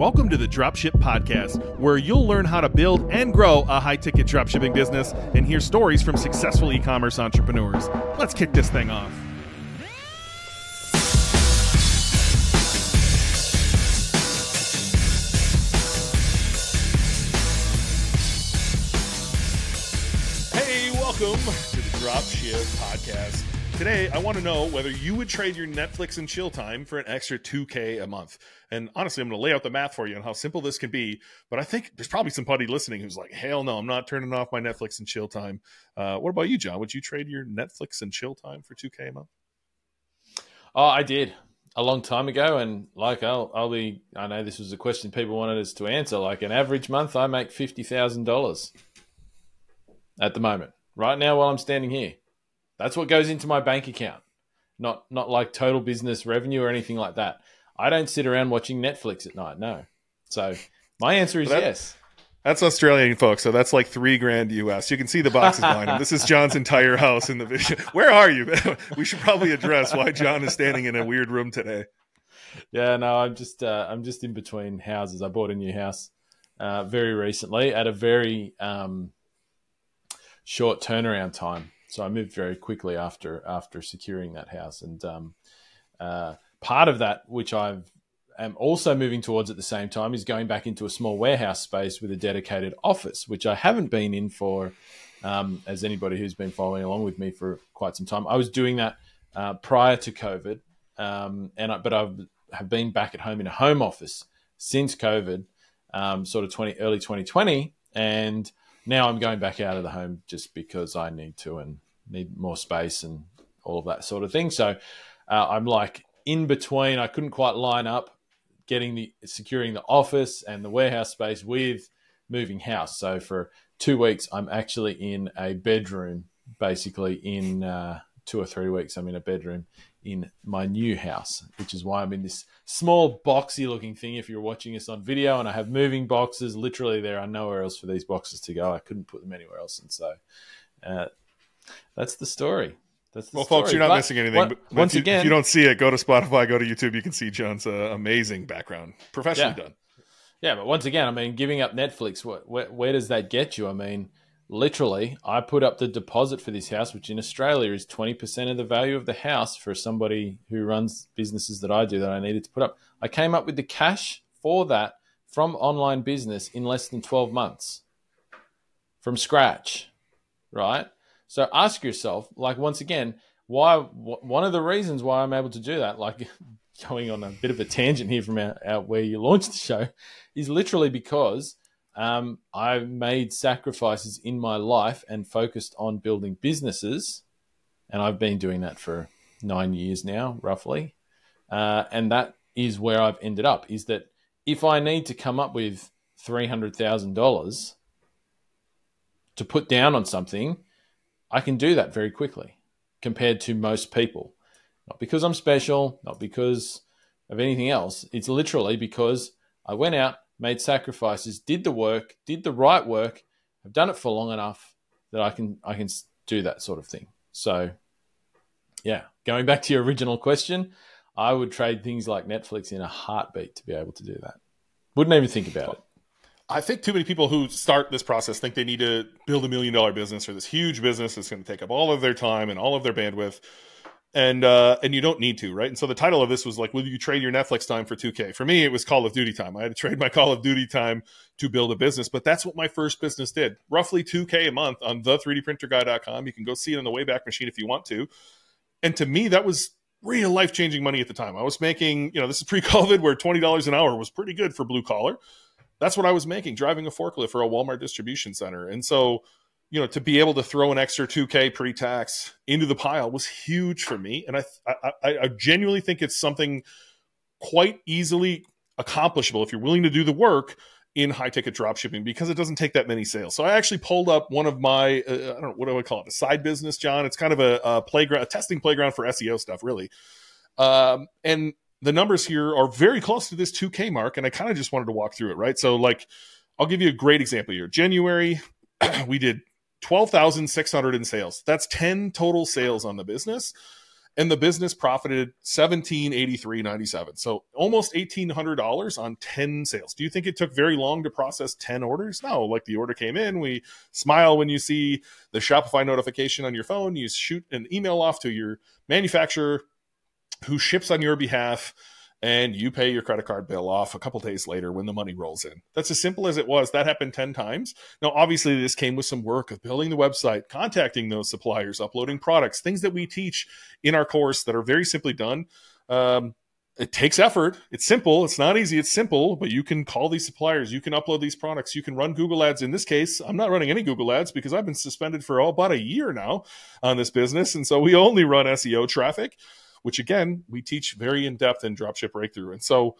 Welcome to the Dropship Podcast, where you'll learn how to build and grow a high ticket dropshipping business and hear stories from successful e commerce entrepreneurs. Let's kick this thing off. Hey, welcome to the Dropship Podcast. Today, I want to know whether you would trade your Netflix and chill time for an extra 2K a month. And honestly, I'm going to lay out the math for you on how simple this can be. But I think there's probably somebody listening who's like, hell no, I'm not turning off my Netflix and chill time. Uh, what about you, Jon? Would you trade your Netflix and chill time for 2K a month? Oh, I did a long time ago. And like, I'll, I'll be, I know this was a question people wanted us to answer. Like, an average month, I make $50,000 at the moment, right now, while I'm standing here. That's what goes into my bank account, not not like total business revenue or anything like that. I don't sit around watching Netflix at night. No. So my answer is that, yes. That's Australian, folks. So that's like three grand US. You can see the boxes behind him. This is Jon's entire house in the video. Where are you? we should probably address why Jon is standing in a weird room today. Yeah, no, I'm just uh, I'm just in between houses. I bought a new house uh, very recently at a very um, short turnaround time. So I moved very quickly after after securing that house, and um, uh, part of that, which I am also moving towards at the same time, is going back into a small warehouse space with a dedicated office, which I haven't been in for, um, as anybody who's been following along with me for quite some time. I was doing that uh, prior to COVID, um, and I, but I have been back at home in a home office since COVID, um, sort of twenty early 2020, and now I'm going back out of the home just because I need to and need more space and all of that sort of thing. So uh, I'm like in between. I couldn't quite line up getting the securing the office and the warehouse space with moving house. So for two weeks, I'm actually in a bedroom. Basically, in uh, two or three weeks, I'm in a bedroom in my new house, which is why I'm in this small boxy looking thing. If you're watching us on video, and I have moving boxes, literally there are nowhere else for these boxes to go. I couldn't put them anywhere else, and so uh, that's the story. That's the well, story. folks, you're not but, missing anything. But, but once if you, again, if you don't see it, go to Spotify, go to YouTube. You can see Jon's uh, amazing background, professionally yeah. done. Yeah, but once again, I mean, giving up Netflix, what, where, where does that get you? I mean, literally, I put up the deposit for this house, which in Australia is 20% of the value of the house for somebody who runs businesses that I do that I needed to put up. I came up with the cash for that from online business in less than 12 months from scratch, right? So ask yourself, like, once again, why, one of the reasons why I'm able to do that, like, going on a bit of a tangent here from out, out where you launched the show, is literally because um, I've made sacrifices in my life and focused on building businesses. And I've been doing that for nine years now, roughly. Uh, and that is where I've ended up is that if I need to come up with $300,000 to put down on something, I can do that very quickly compared to most people. Not because I'm special, not because of anything else. It's literally because I went out, made sacrifices, did the work, did the right work. I've done it for long enough that I can I can do that sort of thing. So, yeah, going back to your original question, I would trade things like Netflix in a heartbeat to be able to do that. Wouldn't even think about it. I think too many people who start this process think they need to build a million dollar business or this huge business that's going to take up all of their time and all of their bandwidth. And uh, and you don't need to, right? And so the title of this was like, "Will you trade your Netflix time for 2K?" For me, it was Call of Duty time. I had to trade my Call of Duty time to build a business, but that's what my first business did. Roughly 2K a month on the 3dprinterguy.com. You can go see it on the Wayback Machine if you want to. And to me, that was real life changing money at the time. I was making, you know, this is pre COVID where $20 an hour was pretty good for blue collar that's what I was making driving a forklift for a Walmart distribution center. And so, you know, to be able to throw an extra 2K pre tax into the pile was huge for me. And I, I, I genuinely think it's something quite easily accomplishable if you're willing to do the work in high ticket drop shipping because it doesn't take that many sales. So I actually pulled up one of my, uh, I don't know, what do I call it? A side business, Jon. It's kind of a, a playground, a testing playground for SEO stuff, really. Um, and the numbers here are very close to this 2K mark, and I kind of just wanted to walk through it, right? So, like, I'll give you a great example here. January, we did 12,600 in sales. That's 10 total sales on the business. and the business profited 1783.97 so almost $1800 on 10 sales. Do you think it took very long to process 10 orders? No like the order came in we smile when you see the shopify notification on your phone. You shoot an email off to your manufacturer who ships on your behalf and you pay your credit card bill off a couple days later when the money rolls in. That's as simple as it was. That happened 10 times. Now, obviously, this came with some work of building the website, contacting those suppliers, uploading products, things that we teach in our course that are very simply done. Um, it takes effort. It's simple. It's not easy. It's simple, but you can call these suppliers. You can upload these products. You can run Google ads. In this case, I'm not running any Google ads because I've been suspended for oh, about a year now on this business. And so we only run SEO traffic which again, we teach very in depth in Dropship Breakthrough. And so,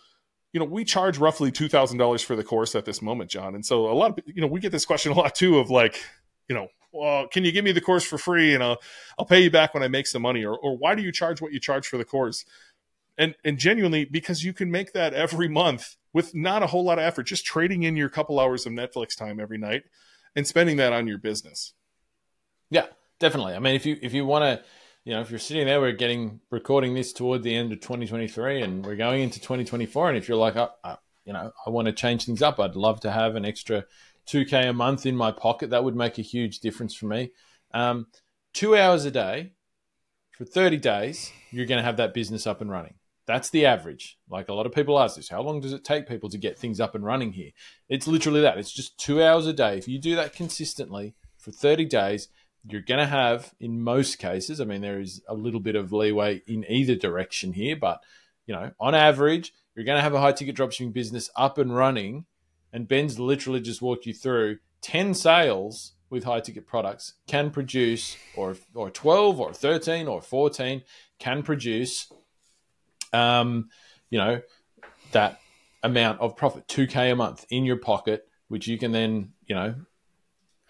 you know, we charge roughly $2,000 for the course at this moment, Jon. And so a lot of, you know, we get this question a lot too of like, you know, well, can you give me the course for free and I'll, I'll pay you back when I make some money? Or, or why do you charge what you charge for the course? And, and genuinely, because you can make that every month with not a whole lot of effort, just trading in your couple hours of Netflix time every night and spending that on your business. Yeah, definitely. I mean, if you, if you want to, you know, if you're sitting there, we're getting recording this toward the end of 2023 and we're going into 2024. And if you're like, uh, uh, you know, I want to change things up, I'd love to have an extra 2K a month in my pocket. That would make a huge difference for me. Um, two hours a day for 30 days, you're going to have that business up and running. That's the average. Like a lot of people ask this, how long does it take people to get things up and running here? It's literally that. It's just two hours a day. If you do that consistently for 30 days, you're going to have, in most cases, I mean, there is a little bit of leeway in either direction here, but you know, on average, you're going to have a high ticket dropshipping business up and running. And Ben's literally just walked you through 10 sales with high ticket products can produce, or, or 12 or 13 or 14 can produce, um, you know, that amount of profit, 2K a month in your pocket, which you can then, you know,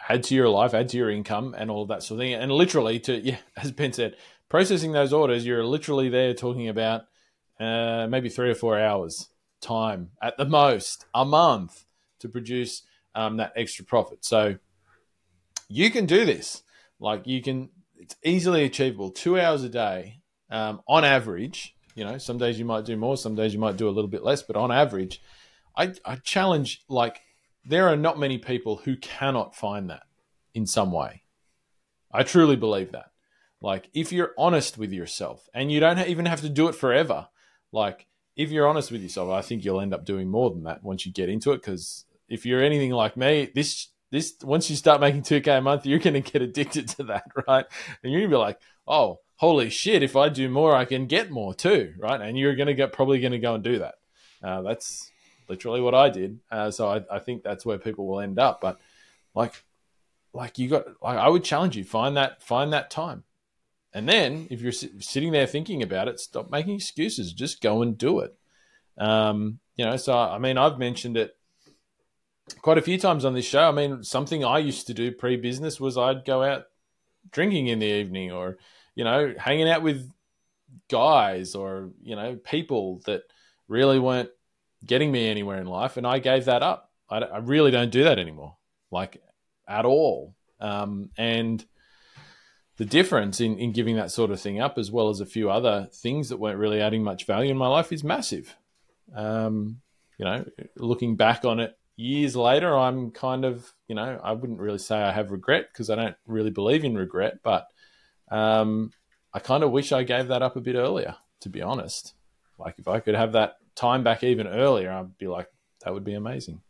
add to your life, add to your income, and all that sort of thing. And literally, to yeah, as Ben said, processing those orders, you're literally there talking about uh, maybe three or four hours time at the most a month to produce um, that extra profit. So you can do this. Like you can, it's easily achievable. Two hours a day um, on average. You know, some days you might do more, some days you might do a little bit less, but on average, I, I challenge like there are not many people who cannot find that in some way. I truly believe that. Like, if you're honest with yourself, and you don't even have to do it forever, like, if you're honest with yourself, I think you'll end up doing more than that once you get into it. Because if you're anything like me, this this once you start making 2k a month you're going to get addicted to that right and you're going to be like oh holy shit if i do more i can get more too right and you're going to get probably going to go and do that uh, that's literally what I did. Uh, so I, I, think that's where people will end up. But like, like you got, like I would challenge you find that find that time, and then if you're sitting there thinking about it, stop making excuses. Just go and do it. Um, you know, so I mean, I've mentioned it quite a few times on this show. I mean, something I used to do pre-business was I'd go out drinking in the evening, or you know, hanging out with guys or you know people that really weren't getting me anywhere in life, and I gave that up. I, I really don't do that anymore, like at all. Um, and the difference in, in giving that sort of thing up, as well as a few other things that weren't really adding much value in my life, is massive. Um, you know, looking back on it years later, I'm kind of, you know, I wouldn't really say I have regret because I don't really believe in regret, but um, I kind of wish I gave that up a bit earlier, to be honest. Like if I could have that time back even earlier, I'd be like, that would be amazing.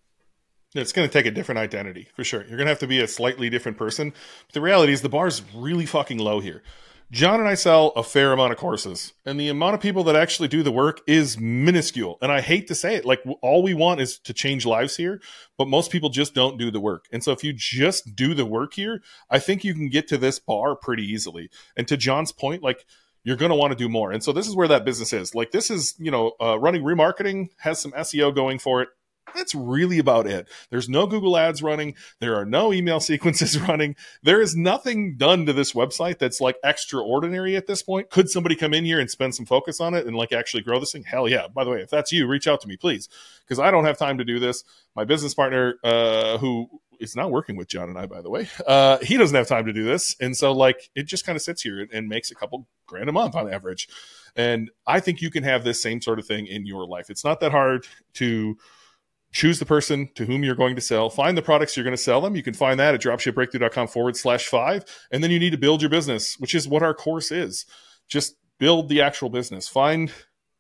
It's going to take a different identity for sure. You're going to have to be a slightly different person. But the reality is, the bar is really fucking low here. Jon and I sell a fair amount of courses, and the amount of people that actually do the work is minuscule. And I hate to say it, like all we want is to change lives here, but most people just don't do the work. And so if you just do the work here, I think you can get to this bar pretty easily. And to Jon's point, like you're going to want to do more. And so this is where that business is. Like this is, you know, uh, running remarketing has some SEO going for it. That's really about it. There's no Google ads running. There are no email sequences running. There is nothing done to this website that's like extraordinary at this point. Could somebody come in here and spend some focus on it and like actually grow this thing? Hell yeah. By the way, if that's you, reach out to me, please, because I don't have time to do this. My business partner, uh, who is not working with Jon and I, by the way. Uh, he doesn't have time to do this, and so like it just kind of sits here and, and makes a couple grand a month on average. And I think you can have this same sort of thing in your life. It's not that hard to choose the person to whom you're going to sell, find the products you're going to sell them. You can find that at dropshipbreakthrough.com forward slash five. And then you need to build your business, which is what our course is. Just build the actual business, find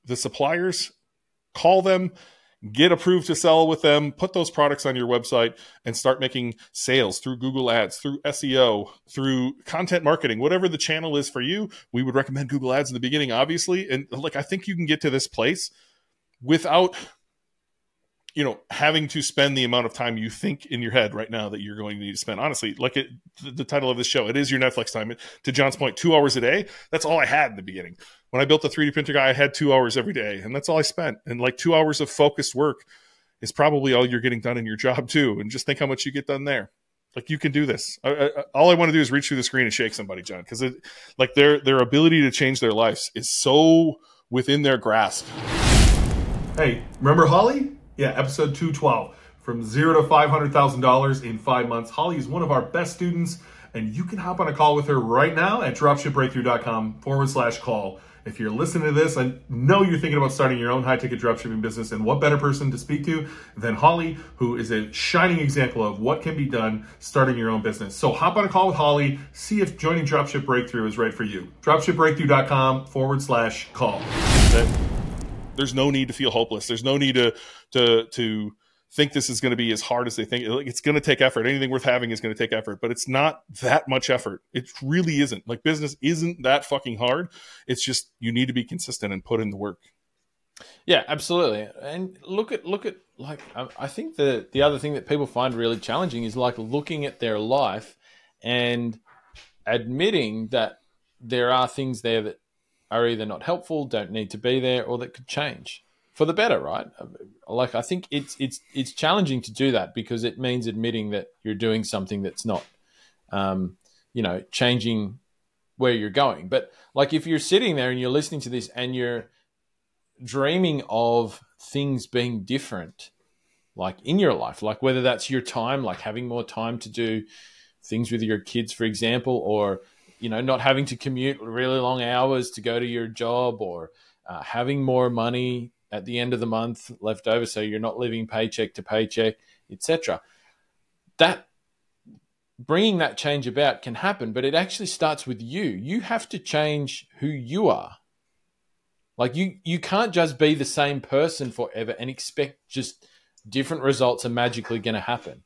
the suppliers, call them, get approved to sell with them, put those products on your website, and start making sales through Google Ads, through SEO, through content marketing, whatever the channel is for you. We would recommend Google Ads in the beginning, obviously. And like, I think you can get to this place without you know having to spend the amount of time you think in your head right now that you're going to need to spend honestly like it the, title of this show it is your netflix time to jon's point two hours a day that's all i had in the beginning when i built the 3d printer guy i had two hours every day and that's all i spent. And like two hours of focused work is probably all you're getting done in your job too. And just think how much you get done there. Like you can do this. I, I, all i want to do is reach through the screen and shake somebody jon because like their their ability to change their lives is so within their grasp. Hey remember holly? Yeah, episode 212. From zero to $500,000 in five months. Holly is one of our best students, and you can hop on a call with her right now at dropshipbreakthrough.com forward slash call. If you're listening to this, I know you're thinking about starting your own high ticket dropshipping business, and what better person to speak to than Holly, who is a shining example of what can be done starting your own business. So hop on a call with Holly, see if joining Dropship Breakthrough is right for you. Dropshipbreakthrough.com forward slash call there's no need to feel hopeless. There's no need to to to think this is going to be as hard as they think. It's going to take effort. Anything worth having is going to take effort, but it's not that much effort. It really isn't. Like business isn't that fucking hard. It's just you need to be consistent and put in the work. Yeah, absolutely. And look at look at like I think the the other thing that people find really challenging is like looking at their life and admitting that there are things there that are either not helpful, don't need to be there, or that could change for the better, right? Like I think it's it's it's challenging to do that because it means admitting that you're doing something that's not, um, you know, changing where you're going. But like if you're sitting there and you're listening to this and you're dreaming of things being different, like in your life, like whether that's your time, like having more time to do things with your kids, for example, or you know, not having to commute really long hours to go to your job or uh, having more money at the end of the month left over so you're not living paycheck to paycheck, etc. That bringing that change about can happen, but it actually starts with you. You have to change who you are. Like you you can't just be the same person forever and expect just different results are magically going to happen.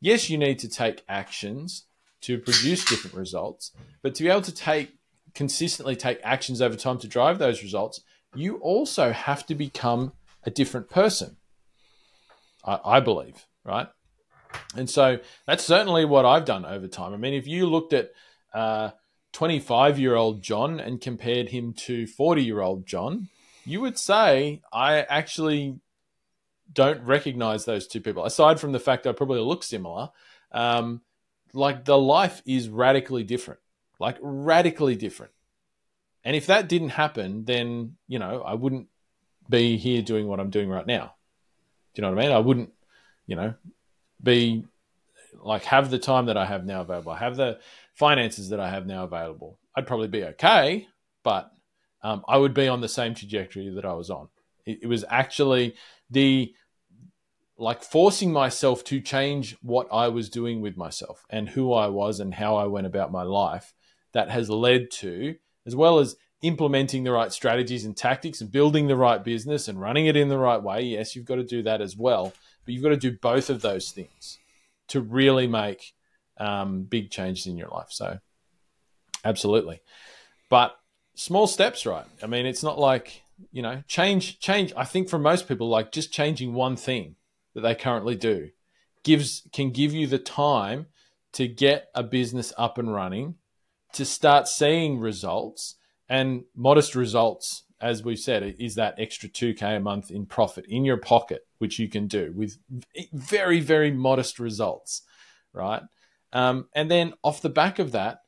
Yes, you need to take actions to produce different results. But to be able to take consistently take actions over time to drive those results, you also have to become a different person. I, I believe, right? And so that's certainly what I've done over time. I mean, if you looked at 25 uh, year old Jon and compared him to 40 year old Jon, you would say I actually don't recognize those two people. Aside from the fact that I probably look similar, um, like the life is radically different, like radically different. And if that didn't happen, then, you know, I wouldn't be here doing what I'm doing right now. Do you know what I mean? I wouldn't, you know, be like have the time that I have now available, have the finances that I have now available. I'd probably be okay, but um, I would be on the same trajectory that I was on. It, it was actually the like forcing myself to change what I was doing with myself and who I was and how I went about my life that has led to, as well as implementing the right strategies and tactics and building the right business and running it in the right way. Yes, you've got to do that as well, but you've got to do both of those things to really make um, big changes in your life. So, absolutely. But small steps, right? I mean, it's not like, you know, change, change. I think for most people, like just changing one thing that they currently do gives can give you the time to get a business up and running to start seeing results and modest results as we've said is that extra 2k a month in profit in your pocket which you can do with very very modest results right um, and then off the back of that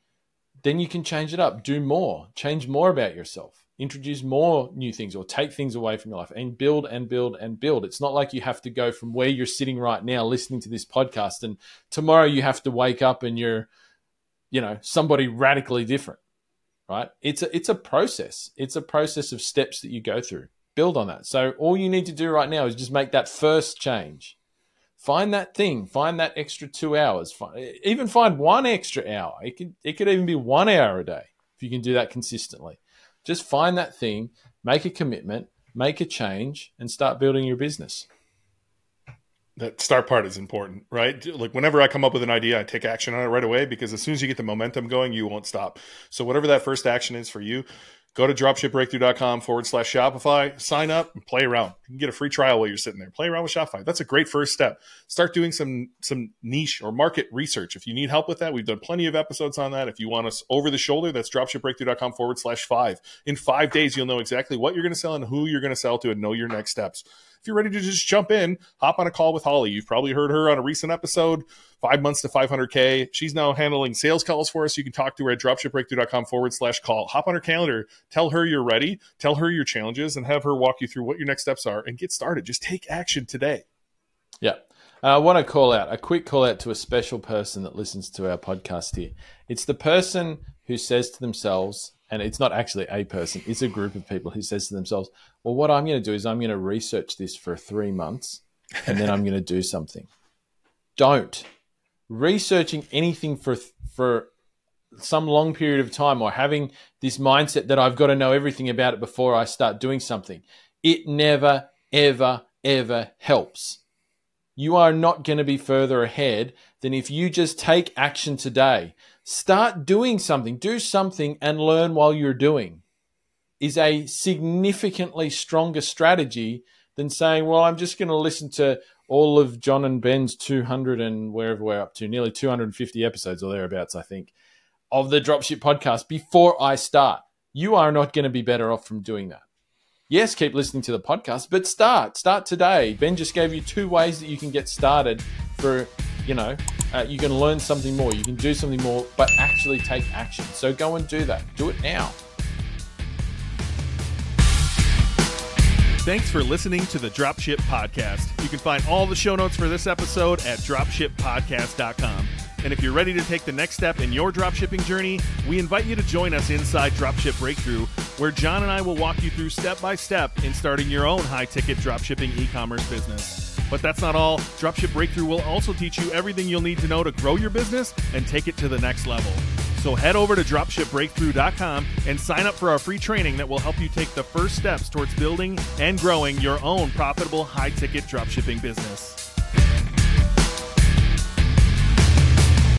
then you can change it up do more change more about yourself introduce more new things or take things away from your life and build and build and build. It's not like you have to go from where you're sitting right now listening to this podcast and tomorrow you have to wake up and you're, you know, somebody radically different, right? It's a, it's a process. It's a process of steps that you go through. Build on that. So all you need to do right now is just make that first change. Find that thing. Find that extra two hours. Find, even find one extra hour. It could it could even be one hour a day if you can do that consistently just find that thing, make a commitment, make a change, and start building your business. That start part is important, right? Like whenever I come up with an idea, I take action on it right away because as soon as you get the momentum going, you won't stop. So whatever that first action is for you, Go to dropshipbreakthrough.com forward slash Shopify, sign up and play around. You can get a free trial while you're sitting there. Play around with Shopify. That's a great first step. Start doing some some niche or market research. If you need help with that, we've done plenty of episodes on that. If you want us over the shoulder, that's dropshipbreakthrough.com forward slash five. In five days, you'll know exactly what you're going to sell and who you're going to sell to and know your next steps. If you're ready to just jump in, hop on a call with Holly. You've probably heard her on a recent episode five months to 500K. She's now handling sales calls for us. You can talk to her at dropshipbreakthrough.com forward slash call. Hop on her calendar, tell her you're ready, tell her your challenges, and have her walk you through what your next steps are and get started. Just take action today. Yeah. I want to call out a quick call out to a special person that listens to our podcast here. It's the person who says to themselves, and it's not actually a person, it's a group of people who says to themselves, Well, what I'm going to do is I'm going to research this for three months and then I'm going to do something. Don't researching anything for for some long period of time or having this mindset that I've got to know everything about it before I start doing something. It never, ever, ever helps. You are not going to be further ahead than if you just take action today. Start doing something, do something, and learn while you're doing is a significantly stronger strategy than saying, well, I'm just going to listen to all of Jon and Ben's 200 and wherever we're up to, nearly 250 episodes or thereabouts, I think, of the Dropship podcast before I start. You are not going to be better off from doing that. Yes, keep listening to the podcast, but start. Start today. Ben just gave you two ways that you can get started for, you know, uh, you can learn something more, you can do something more, but actually take action. So go and do that. Do it now. Thanks for listening to the Dropship Podcast. You can find all the show notes for this episode at dropshippodcast.com. And if you're ready to take the next step in your dropshipping journey, we invite you to join us inside Dropship Breakthrough, where Jon and I will walk you through step by step in starting your own high ticket dropshipping e commerce business. But that's not all. Dropship Breakthrough will also teach you everything you'll need to know to grow your business and take it to the next level. So head over to dropshipbreakthrough.com and sign up for our free training that will help you take the first steps towards building and growing your own profitable high ticket dropshipping business.